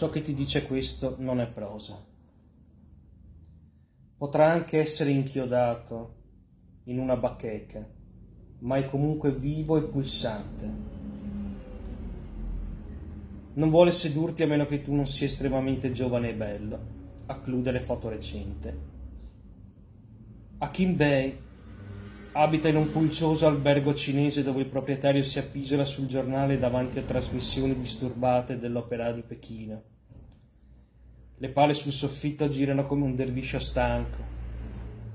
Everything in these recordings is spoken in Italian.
ciò che ti dice questo non è prosa. Potrà anche essere inchiodato in una bacheca, ma è comunque vivo e pulsante. Non vuole sedurti a meno che tu non sia estremamente giovane e bello, acclude le foto recente. Akin Bey abita in un pulcioso albergo cinese dove il proprietario si appisola sul giornale davanti a trasmissioni disturbate dell'opera di Pechino. Le pale sul soffitto girano come un derviscio stanco.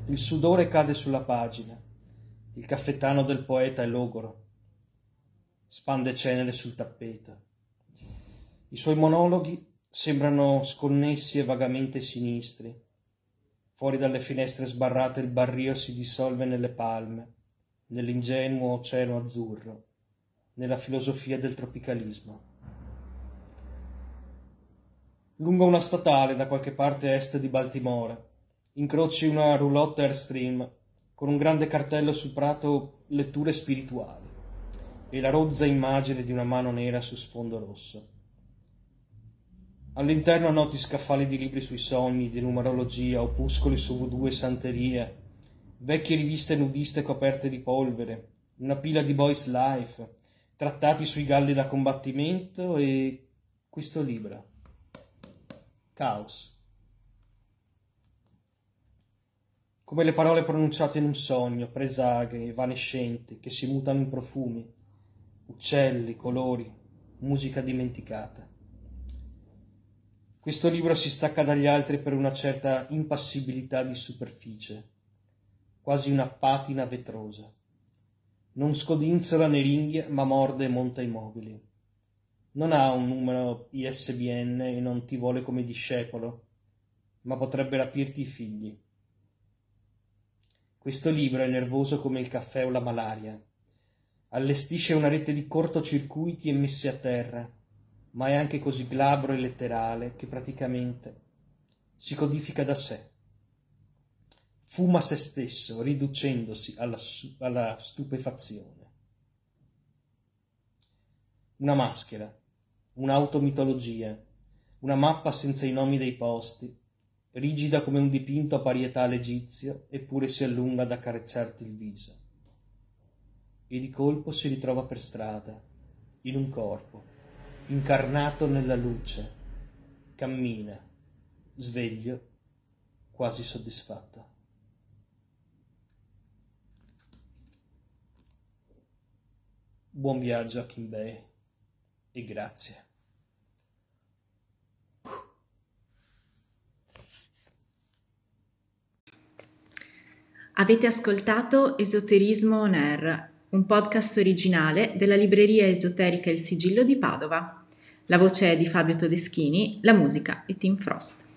Il sudore cade sulla pagina. Il caffettano del poeta è logoro. Spande cenere sul tappeto. I suoi monologhi sembrano sconnessi e vagamente sinistri. Fuori dalle finestre sbarrate il barrio si dissolve nelle palme, nell'ingenuo oceano azzurro, nella filosofia del tropicalismo. Lungo una statale da qualche parte est di Baltimora, incroci una roulotte Airstream con un grande cartello sul prato letture spirituali e la rozza immagine di una mano nera su sfondo rosso. All'interno noti scaffali di libri sui sogni, di numerologia, opuscoli su voodoo e santerie, vecchie riviste nudiste coperte di polvere, una pila di Boys Life, trattati sui galli da combattimento e questo libro. Caos. Come le parole pronunciate in un sogno, presaghe, evanescenti, che si mutano in profumi, uccelli, colori, musica dimenticata. Questo libro si stacca dagli altri per una certa impassibilità di superficie, quasi una patina vetrosa. Non scodinzola né ringhia, ma morde e monta i mobili. Non ha un numero ISBN e non ti vuole come discepolo, ma potrebbe rapirti i figli. Questo libro è nervoso come il caffè o la malaria. Allestisce una rete di cortocircuiti e messe a terra, ma è anche così glabro e letterale che praticamente si codifica da sé. Fuma se stesso, riducendosi alla, alla stupefazione. Una maschera, un'automitologia, una mappa senza i nomi dei posti, rigida come un dipinto a parietale egizio, eppure si allunga ad accarezzarti il viso. E di colpo si ritrova per strada, in un corpo, incarnato nella luce, cammina, sveglio, quasi soddisfatto. Buon viaggio a Kimbay e grazie. Avete ascoltato Esoterismo On Air un podcast originale della libreria esoterica Il Sigillo di Padova. La voce è di Fabio Todeschini, la musica è Tim Frost.